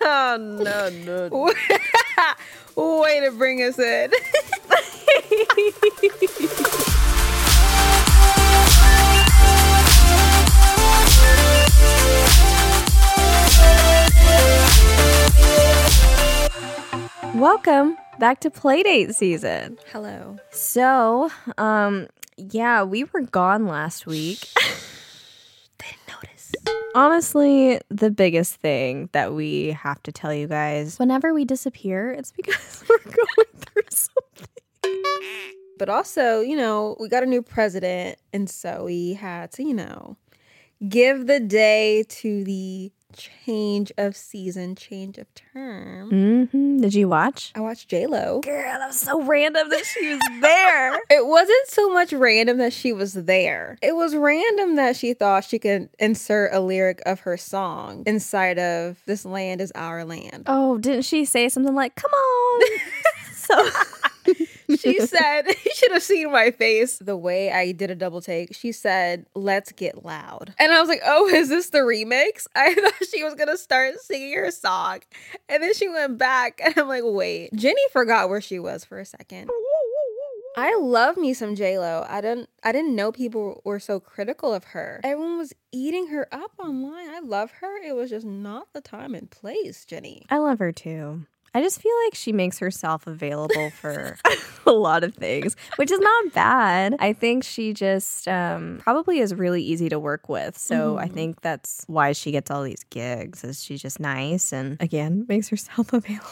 oh no no. Way to bring us in. Welcome back to Playdate season. Hello. So, um, yeah, we were gone last week. Didn't notice. Honestly, the biggest thing that we have to tell you guys whenever we disappear, it's because we're going through something. But also, you know, we got a new president, and so we had to, you know, give the day to the change of season, change of term. Mm-hmm. Did you watch? I watched J Lo. Girl, that was so random that she was there. It wasn't so much random that she was there. It was random that she thought she could insert a lyric of her song inside of This Land is Our Land. oh, didn't she say something like, come on? so She said, You should have seen my face the way I did a double take. She said, Let's get loud. And I was like, Oh, is this the remix? I thought she was gonna start singing her song. And then she went back, and I'm like, Wait. Jenny forgot where she was for a second. I love me some J Lo. I didn't I didn't know people were so critical of her. Everyone was eating her up online. I love her. It was just not the time and place, Jenny. I love her too. I just feel like she makes herself available for a lot of things, which is not bad. I think she just um, probably is really easy to work with. So I think that's why she gets all these gigs. Is she's just nice and again makes herself available.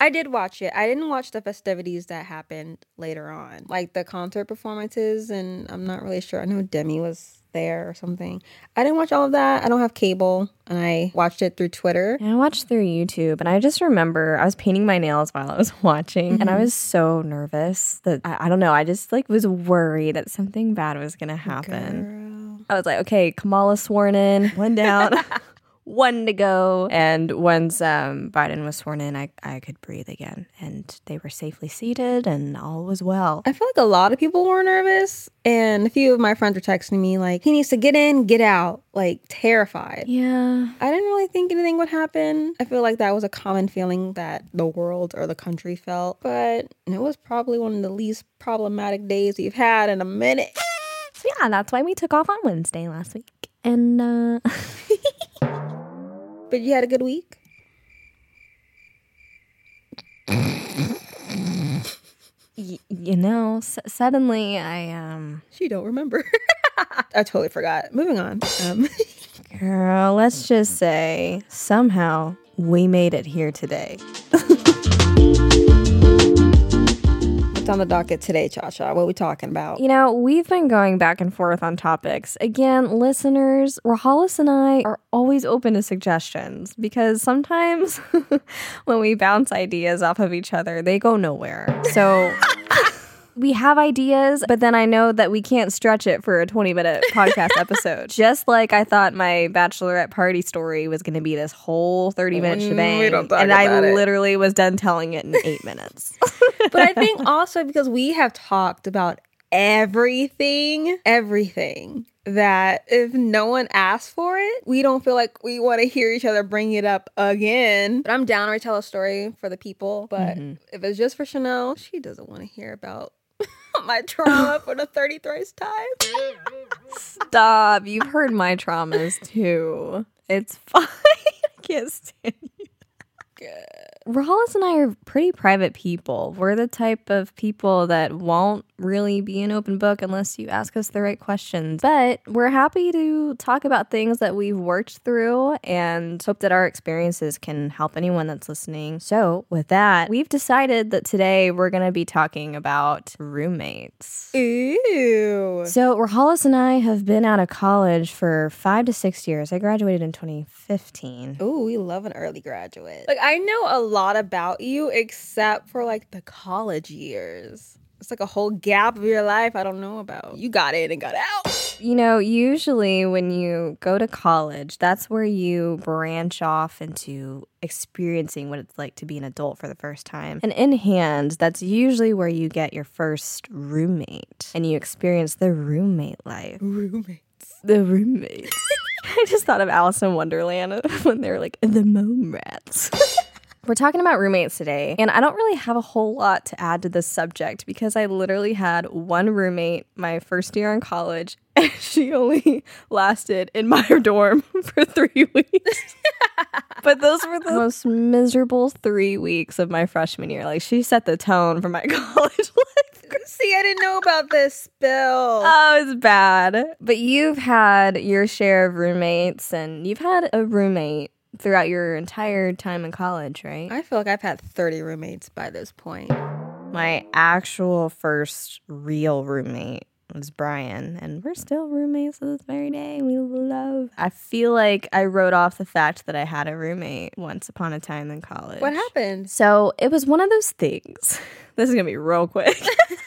I did watch it. I didn't watch the festivities that happened later on, like the concert performances, and I'm not really sure. I know Demi was there or something. I didn't watch all of that. I don't have cable, and I watched it through Twitter. And I watched through YouTube, and I just remember I was painting my nails while I was watching, and I mm-hmm. was so nervous that I, I don't know. I just like was worried that something bad was gonna happen. Girl. I was like, okay, Kamala sworn in, one down, one to go. And once um, Biden was sworn in, I, I could breathe again. And they were safely seated, and all was well. I feel like a lot of people were nervous, and a few of my friends were texting me like, "He needs to get in, get out," like terrified. Yeah. I didn't really think anything would happen. I feel like that was a common feeling that the world or the country felt, but it was probably one of the least problematic days we've had in a minute. So, yeah, that's why we took off on Wednesday last week. And, uh, But you had a good week. y- you know, s- suddenly I, um, She don't remember. I totally forgot. Moving on. Um, girl, let's just say somehow we made it here today. what's on the docket today, Cha Cha? What are we talking about? You know, we've been going back and forth on topics. Again, listeners, Rahalis and I are always open to suggestions because sometimes when we bounce ideas off of each other, they go nowhere. So we have ideas, but then I know that we can't stretch it for a 20 minute podcast episode. Just like I thought my bachelorette party story was going to be this whole 30 minute Mm, shebang. and I it. literally was done telling it in eight minutes. But I think also because we have talked about everything, everything that if no one asks for it, we don't feel like we want to hear each other bring it up again. But I'm down to tell a story for the people. But if it's just for Chanell, she doesn't want to hear about my trauma for the 33rd time. Stop. You've heard my traumas too. It's fine. I can't stand you. Rahalis and I are pretty private people. We're the type of people that won't really be an open book unless you ask us the right questions. But we're happy to talk about things that we've worked through and hope that our experiences can help anyone that's listening. So, with that, we've decided that today we're going to be talking about roommates. Ew. So, Rahalis and I have been out of college for five to six years. I graduated in 2015. Ooh, we love an early graduate. Like I know a lot about you except for like the college years. It's like a whole gap of your life I don't know about. You got in and got out. You know, usually when you go to college, that's where you branch off into experiencing what it's like to be an adult for the first time. And in hand, that's usually where you get your first roommate and you experience the roommate life. Roommates. The roommates. I just thought of Alice in Wonderland when they were like the mome rats. We're talking about roommates today, and I don't really have a whole lot to add to this subject because I literally had one roommate my first year in college, and she only lasted in my dorm for three weeks. but those were the most miserable three weeks of my freshman year. Like, she set the tone for my college life. See, I didn't know about this spill. Oh, it's bad. But you've had your share of roommates, and you've had a roommate throughout your entire time in college, right? I feel like I've had 30 roommates by this point. My actual first real roommate was Brian, and we're still roommates to this very day. We love. I feel like I wrote off the fact that I had a roommate once upon a time in college. What happened? So it was one of those things. This is gonna be real quick.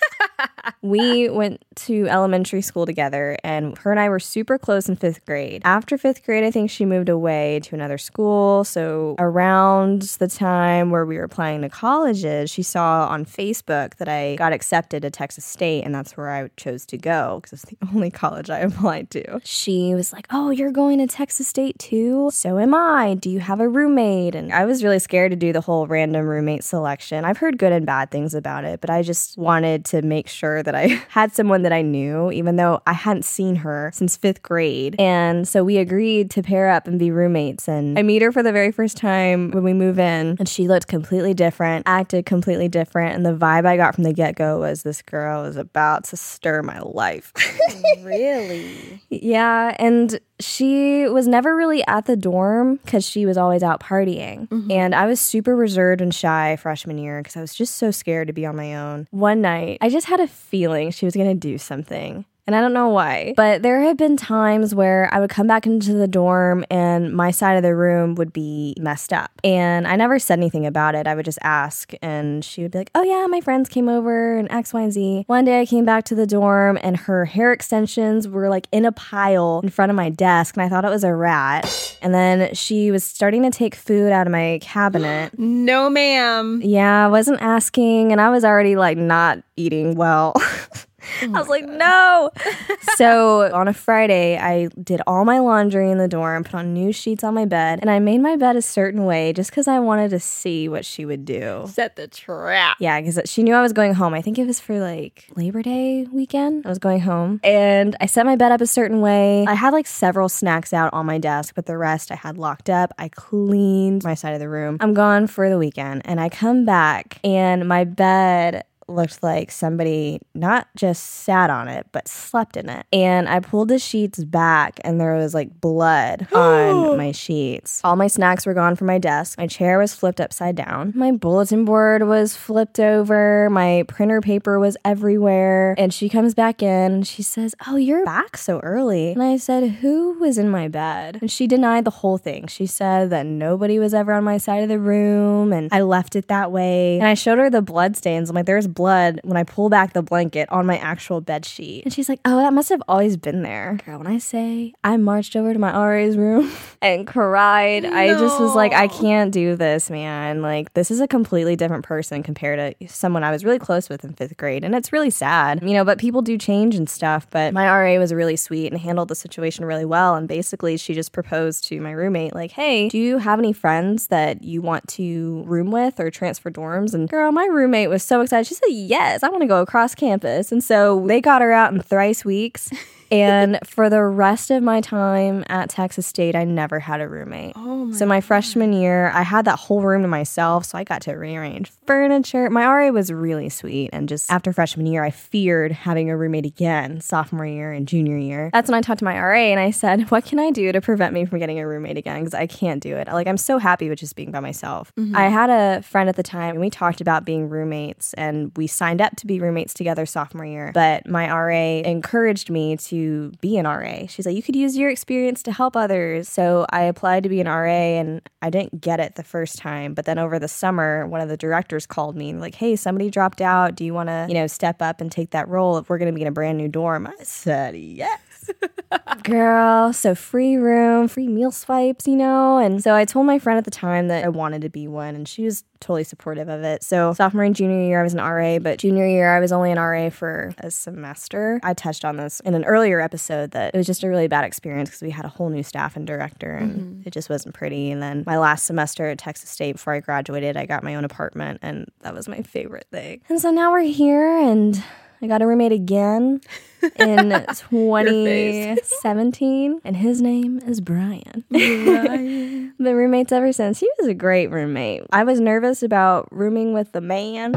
we went to elementary school together, and her and I were super close in fifth grade. After fifth grade, I think she moved away to another school. So, around the time where we were applying to colleges, she saw on Facebook that I got accepted to Texas State, and that's where I chose to go because it's the only college I applied to. She was like, Oh, you're going to Texas State too? So am I. Do you have a roommate? And I was really scared to do the whole random roommate selection. I've heard good and bad things about it, but I just wanted to make sure that I had someone that I knew, even though I hadn't seen her since fifth grade. And so we agreed to pair up and be roommates. And I meet her for the very first time when we move in, and she looked completely different, acted completely different. And the vibe I got from the get go was this girl is about to stir my life. really? Yeah. And she was never really at the dorm because she was always out partying. Mm-hmm. And I was super reserved and shy freshman year because I was just so scared to be on my own. One night, I just had a feeling she was going to do something and I don't know why. But there have been times where I would come back into the dorm and my side of the room would be messed up. And I never said anything about it. I would just ask, and she would be like, Oh, yeah, my friends came over and X, Y, and Z. One day I came back to the dorm and her hair extensions were like in a pile in front of my desk, and I thought it was a rat. And then she was starting to take food out of my cabinet. no, ma'am. Yeah, I wasn't asking, and I was already like not eating well. Oh I was like, no. so on a Friday, I did all my laundry in the dorm, put on new sheets on my bed, and I made my bed a certain way just because I wanted to see what she would do. Set the trap. Yeah, because she knew I was going home. I think it was for like Labor Day weekend. I was going home, and I set my bed up a certain way. I had like several snacks out on my desk, but the rest I had locked up. I cleaned my side of the room. I'm gone for the weekend, and I come back, and my bed looked like somebody not just sat on it, but slept in it. And I pulled the sheets back and there was like blood on my sheets. All my snacks were gone from my desk. My chair was flipped upside down. My bulletin board was flipped over. My printer paper was everywhere. And she comes back in and she says, Oh, you're back so early. And I said, Who was in my bed? And she denied the whole thing. She said that nobody was ever on my side of the room and I left it that way. And I showed her the blood stains. I'm like, There's blood when I pull back the blanket on my actual bed sheet. And she's like, Oh, that must have always been there. Girl, when I say I marched over to my RA's room and cried, no. I just was like, I can't do this, man. Like, this is a completely different person compared to someone I was really close with in fifth grade. And it's really sad, you know, but people do change and stuff. But my RA was really sweet and handled the situation really well. And basically, she just proposed to my roommate, like, Hey, do you have any friends that you want to room with or transfer dorms? And girl, my roommate was so excited. She said, Yes I want to go across campus. And so they got her out in thrice weeks. and for the rest of my time at Texas State, I never had a roommate. Oh my so my God. freshman year, I had that whole room to myself, so I got to rearrange furniture. My RA was really sweet, and just after freshman year, I feared having a roommate again, sophomore year and junior year. That's when I talked to my RA and I said, "What can I do to prevent me from getting a roommate again? Because I can't do it. Like I'm so happy with just being by myself." Mm-hmm. I had a friend at the time, and we talked about being roommates, and we signed up to be roommates together sophomore year. But my RA encouraged me to to be an RA. She's like, you could use your experience to help others. So I applied to be an RA and I didn't get it the first time. But then over the summer, one of the directors called me and like, hey, somebody dropped out. Do you want to, you know, step up and take that role if we're going to be in a brand new dorm? I said, yes. Girl, so free room, free meal swipes, you know? And so I told my friend at the time that I wanted to be one, and she was totally supportive of it. So sophomore and junior year, I was an RA, but junior year, I was only an RA for a semester. I touched on this in an earlier episode that it was just a really bad experience because we had a whole new staff and director, and mm-hmm. it just wasn't pretty. And then my last semester at Texas State before I graduated, I got my own apartment, and that was my favorite thing. And so now we're here, and I got a roommate again in 2017, and his name is Brian. Brian. Been roommates ever since. He was a great roommate. I was nervous about rooming with the man.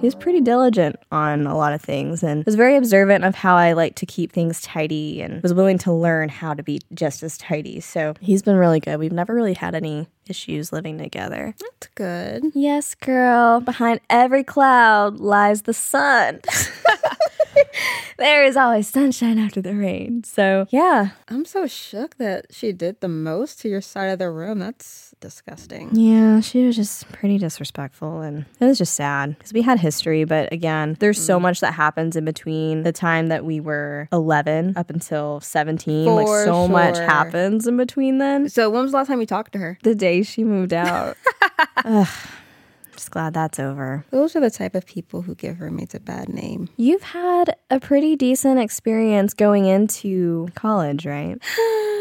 He was pretty diligent on a lot of things and was very observant of how I like to keep things tidy and was willing to learn how to be just as tidy. So he's been really good. We've never really had any issues living together. That's good. Yes, girl. Behind every cloud lies the sun. there is always sunshine after the rain. So, yeah. I'm so shook that she did the most to your side of the room. That's disgusting. Yeah, she was just pretty disrespectful and it was just sad because we had history. But again, there's mm. so much that happens in between the time that we were 11 up until 17. For like, so sure. much happens in between then. So, when was the last time you talked to her? The day she moved out. Ugh. Just glad that's over. Those are the type of people who give roommates a bad name. You've had a pretty decent experience going into college, right?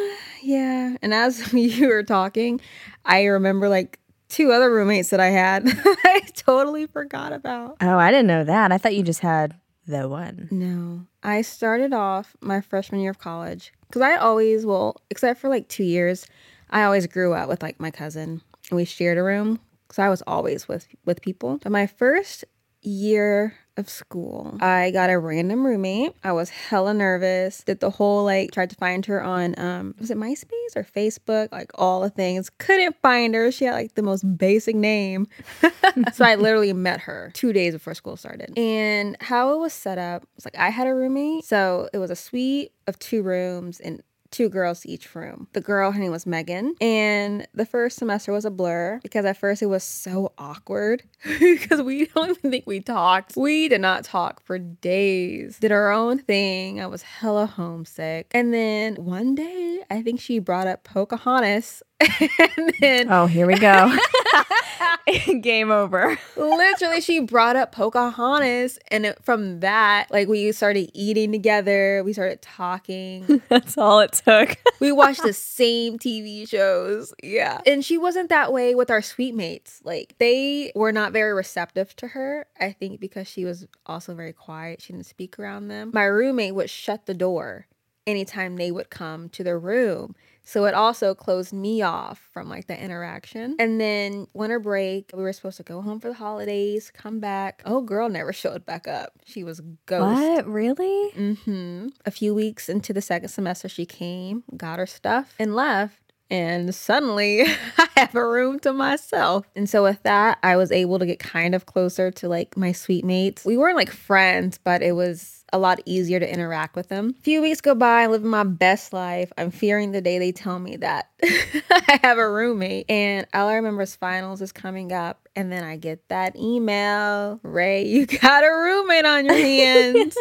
yeah. And as you were talking, I remember like two other roommates that I had I totally forgot about. Oh, I didn't know that. I thought you just had the one. No. I started off my freshman year of college because I always, well, except for like two years, I always grew up with like my cousin and we shared a room because I was always with with people. But my first year of school, I got a random roommate. I was hella nervous. Did the whole like tried to find her on um was it MySpace or Facebook? Like all the things. Couldn't find her. She had like the most basic name. so I literally met her two days before school started. And how it was set up was like I had a roommate. So it was a suite of two rooms and two girls each room. The girl, her name was Megan. And the first semester was a blur because at first it was so awkward because we don't even think we talked. We did not talk for days, did our own thing. I was hella homesick. And then one day, I think she brought up Pocahontas. and then, oh, here we go. Game over. Literally, she brought up Pocahontas, and it, from that, like we started eating together. We started talking. That's all it took. we watched the same TV shows. Yeah, and she wasn't that way with our suite mates. Like they were not very receptive to her. I think because she was also very quiet. She didn't speak around them. My roommate would shut the door anytime they would come to the room. So it also closed me off from like the interaction. And then winter break, we were supposed to go home for the holidays, come back. Oh, girl never showed back up. She was ghost. What? Really? Mm-hmm. A few weeks into the second semester, she came, got her stuff, and left and suddenly I have a room to myself. And so with that, I was able to get kind of closer to like my suite mates. We weren't like friends, but it was a lot easier to interact with them. A few weeks go by, I'm living my best life. I'm fearing the day they tell me that I have a roommate. And all I remember is finals is coming up. And then I get that email, Rae, you got a roommate on your hands.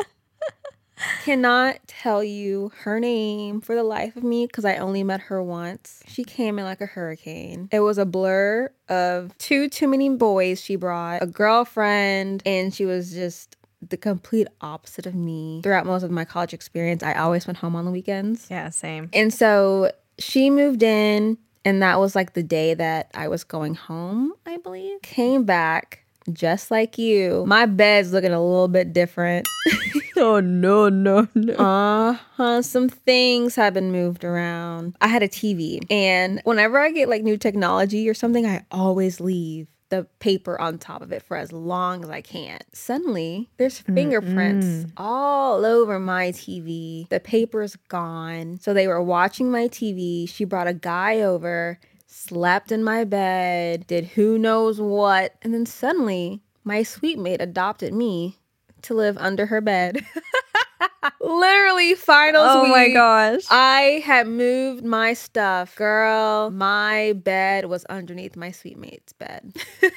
Cannot tell you her name for the life of me because I only met her once. She came in like a hurricane. It was a blur of two too many boys she brought, a girlfriend, and she was just the complete opposite of me. Throughout most of my college experience, I always went home on the weekends. Yeah, same. And so she moved in, and that was like the day that I was going home, I believe. Came back just like you. My bed's looking a little bit different. oh no, no, no. Uh-huh. Some things have been moved around. I had a TV and whenever I get like new technology or something, I always leave the paper on top of it for as long as I can. Suddenly, there's fingerprints Mm-mm. all over my TV. The paper's gone. So they were watching my TV. She brought a guy over slept in my bed, did who knows what, and then suddenly my suite mate adopted me to live under her bed. Literally, finals oh week. my gosh. I had moved my stuff. Girl, my bed was underneath my suite mate's bed.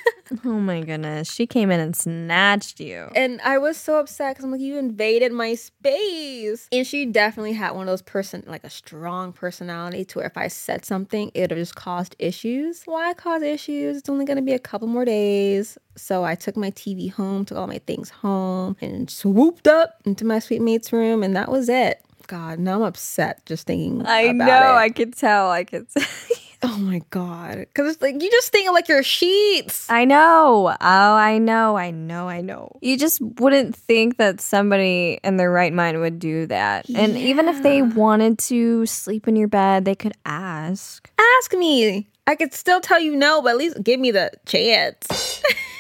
Oh my goodness. She came in and snatched you. And I was so upset because I'm like, you invaded my space. And she definitely had one of those person, like a strong personality to where if I said something, it would have just caused issues. Why cause issues? It's only going to be a couple more days. So I took my TV home, took all my things home, and swooped up into my suite mate's room. And that was it. God, now I'm upset just thinking. I know. It. I could tell. I could. Oh my god! Because it's like you just think of like your sheets. I know. Oh, I know. I know. I know. You just wouldn't think that somebody in their right mind would do that. And even if they wanted to sleep in your bed, they could ask. Ask me. I could still tell you no, but at least give me the chance.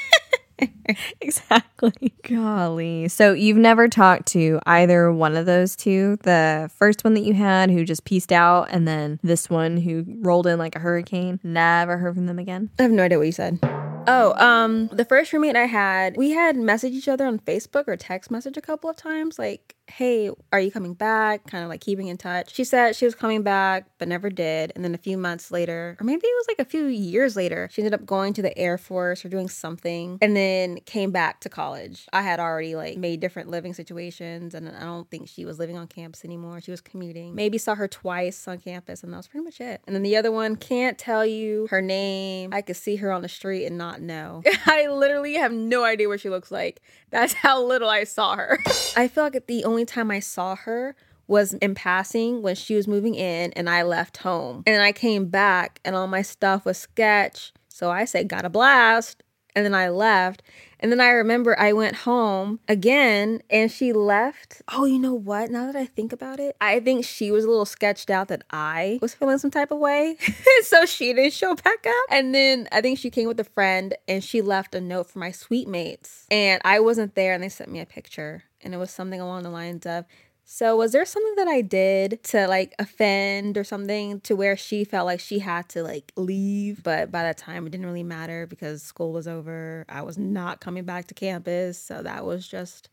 Exactly. Golly. So you've never talked to either one of those two? The first one that you had who just pieced out, and then this one who rolled in like a hurricane? Never heard from them again? I have no idea what you said. Oh, um, the first roommate I had, we had messaged each other on Facebook or text message a couple of times, like, hey, are you coming back? Kind of like keeping in touch. She said she was coming back, but never did. And then a few months later, or maybe it was like a few years later, she ended up going to the Air Force or doing something and then came back to college. I had already like made different living situations and I don't think she was living on campus anymore. She was commuting. Maybe saw her twice on campus and that was pretty much it. And then the other one can't tell you her name. I could see her on the street and not know. I literally have no idea what she looks like. That's how little I saw her. I feel like the only time I saw her was in passing when she was moving in and I left home. And I came back and all my stuff was sketch. So I said, got a blast. And then I left. And then I remember I went home again and she left. Oh, you know what? Now that I think about it, I think she was a little sketched out that I was feeling some type of way. so she didn't show back up. And then I think she came with a friend and she left a note for my suite mates. And I wasn't there and they sent me a picture. And it was something along the lines of, so was there something that I did to like offend or something to where she felt like she had to like leave? But by that time it didn't really matter because school was over. I was not coming back to campus. So that was just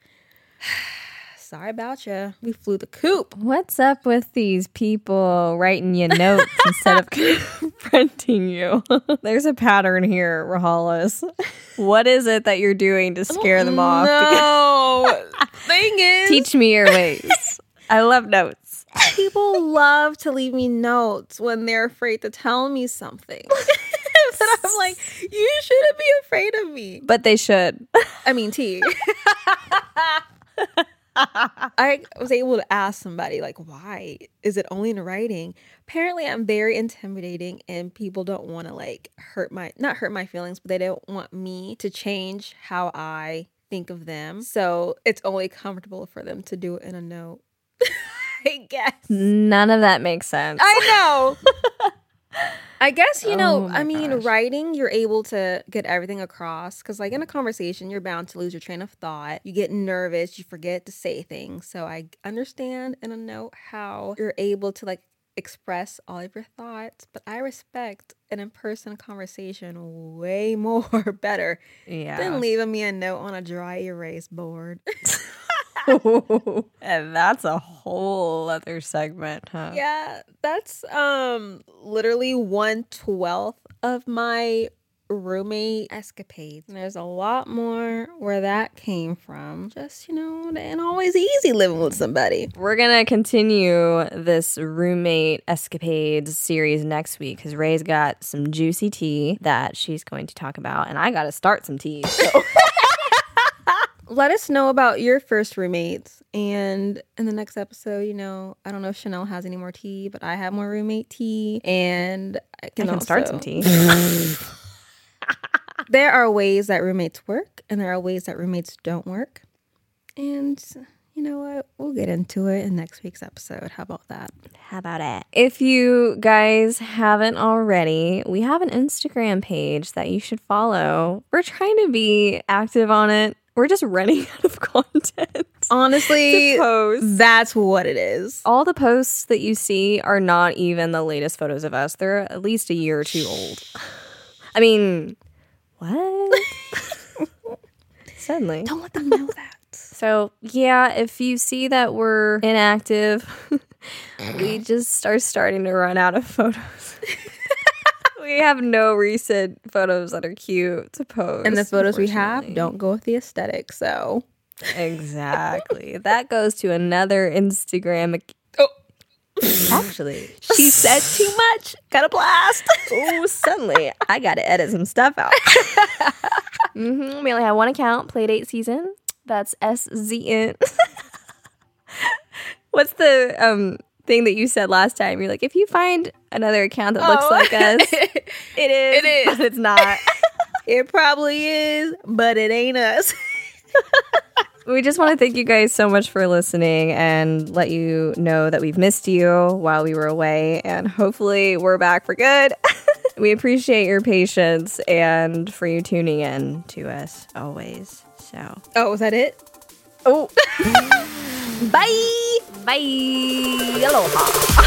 sorry about you. We flew the coop. What's up with these people writing you notes instead of confronting you? There's a pattern here, Rahalas. What is it that you're doing to scare them off? No. Thing is, Teach me your ways. I love notes. people love to leave me notes when they're afraid to tell me something. but I'm like, you shouldn't be afraid of me. But they should. I mean, T. I was able to ask somebody, like, why is it only in writing? Apparently, I'm very intimidating, and people don't want to, like, hurt my, not hurt my feelings, but they don't want me to change how I think of them. So it's only comfortable for them to do it in a note. I guess. None of that makes sense. I know. I guess you know. Oh I mean, gosh. writing, you're able to get everything across because, like, in a conversation, you're bound to lose your train of thought. You get nervous. You forget to say things. So I understand in a note how you're able to like express all of your thoughts. But I respect an in-person conversation way more better yeah. than leaving me a note on a dry erase board. and that's a whole other segment, huh? Yeah, that's um literally one twelfth of my roommate escapades. And there's a lot more where that came from. Just, you know, it ain't always easy living with somebody. We're gonna continue this roommate escapades series next week because Rae's got some juicy tea that she's going to talk about, and I got to start some tea. So. Let us know about your first roommates. And in the next episode, you know, I don't know if Chanell has any more tea, but I have more roommate tea. And I I can, can start some tea. there are ways that roommates work and there are ways that roommates don't work. And you know what? We'll get into it in next week's episode. How about that? How about it? If you guys haven't already, we have an Instagram page that you should follow. We're trying to be active on it. We're just running out of content. Honestly, that's what it is. All the posts that you see are not even the latest photos of us. They're at least a year or two old. I mean, what? Suddenly. Don't let them know that. So, yeah, if you see that we're inactive, we just are starting to run out of photos. We have no recent photos that are cute to post. And the photos we have don't go with the aesthetic. So exactly. that goes to another Instagram. Oh. Actually, she said too much. Got a blast. oh, suddenly I got to edit some stuff out. mm-hmm. We only have one account, Playdate Season. That's S Z N. What's the um thing that you said last time? You're like, if you find another account that looks Oh. like us, it is. It is. it's not. it probably is, but it ain't us. we just want to thank you guys so much for listening and let you know that we've missed you while we were away, and hopefully we're back for good. we appreciate your patience and for you tuning in to us always. So, Oh, was that it? oh, bye, 拜，aloha。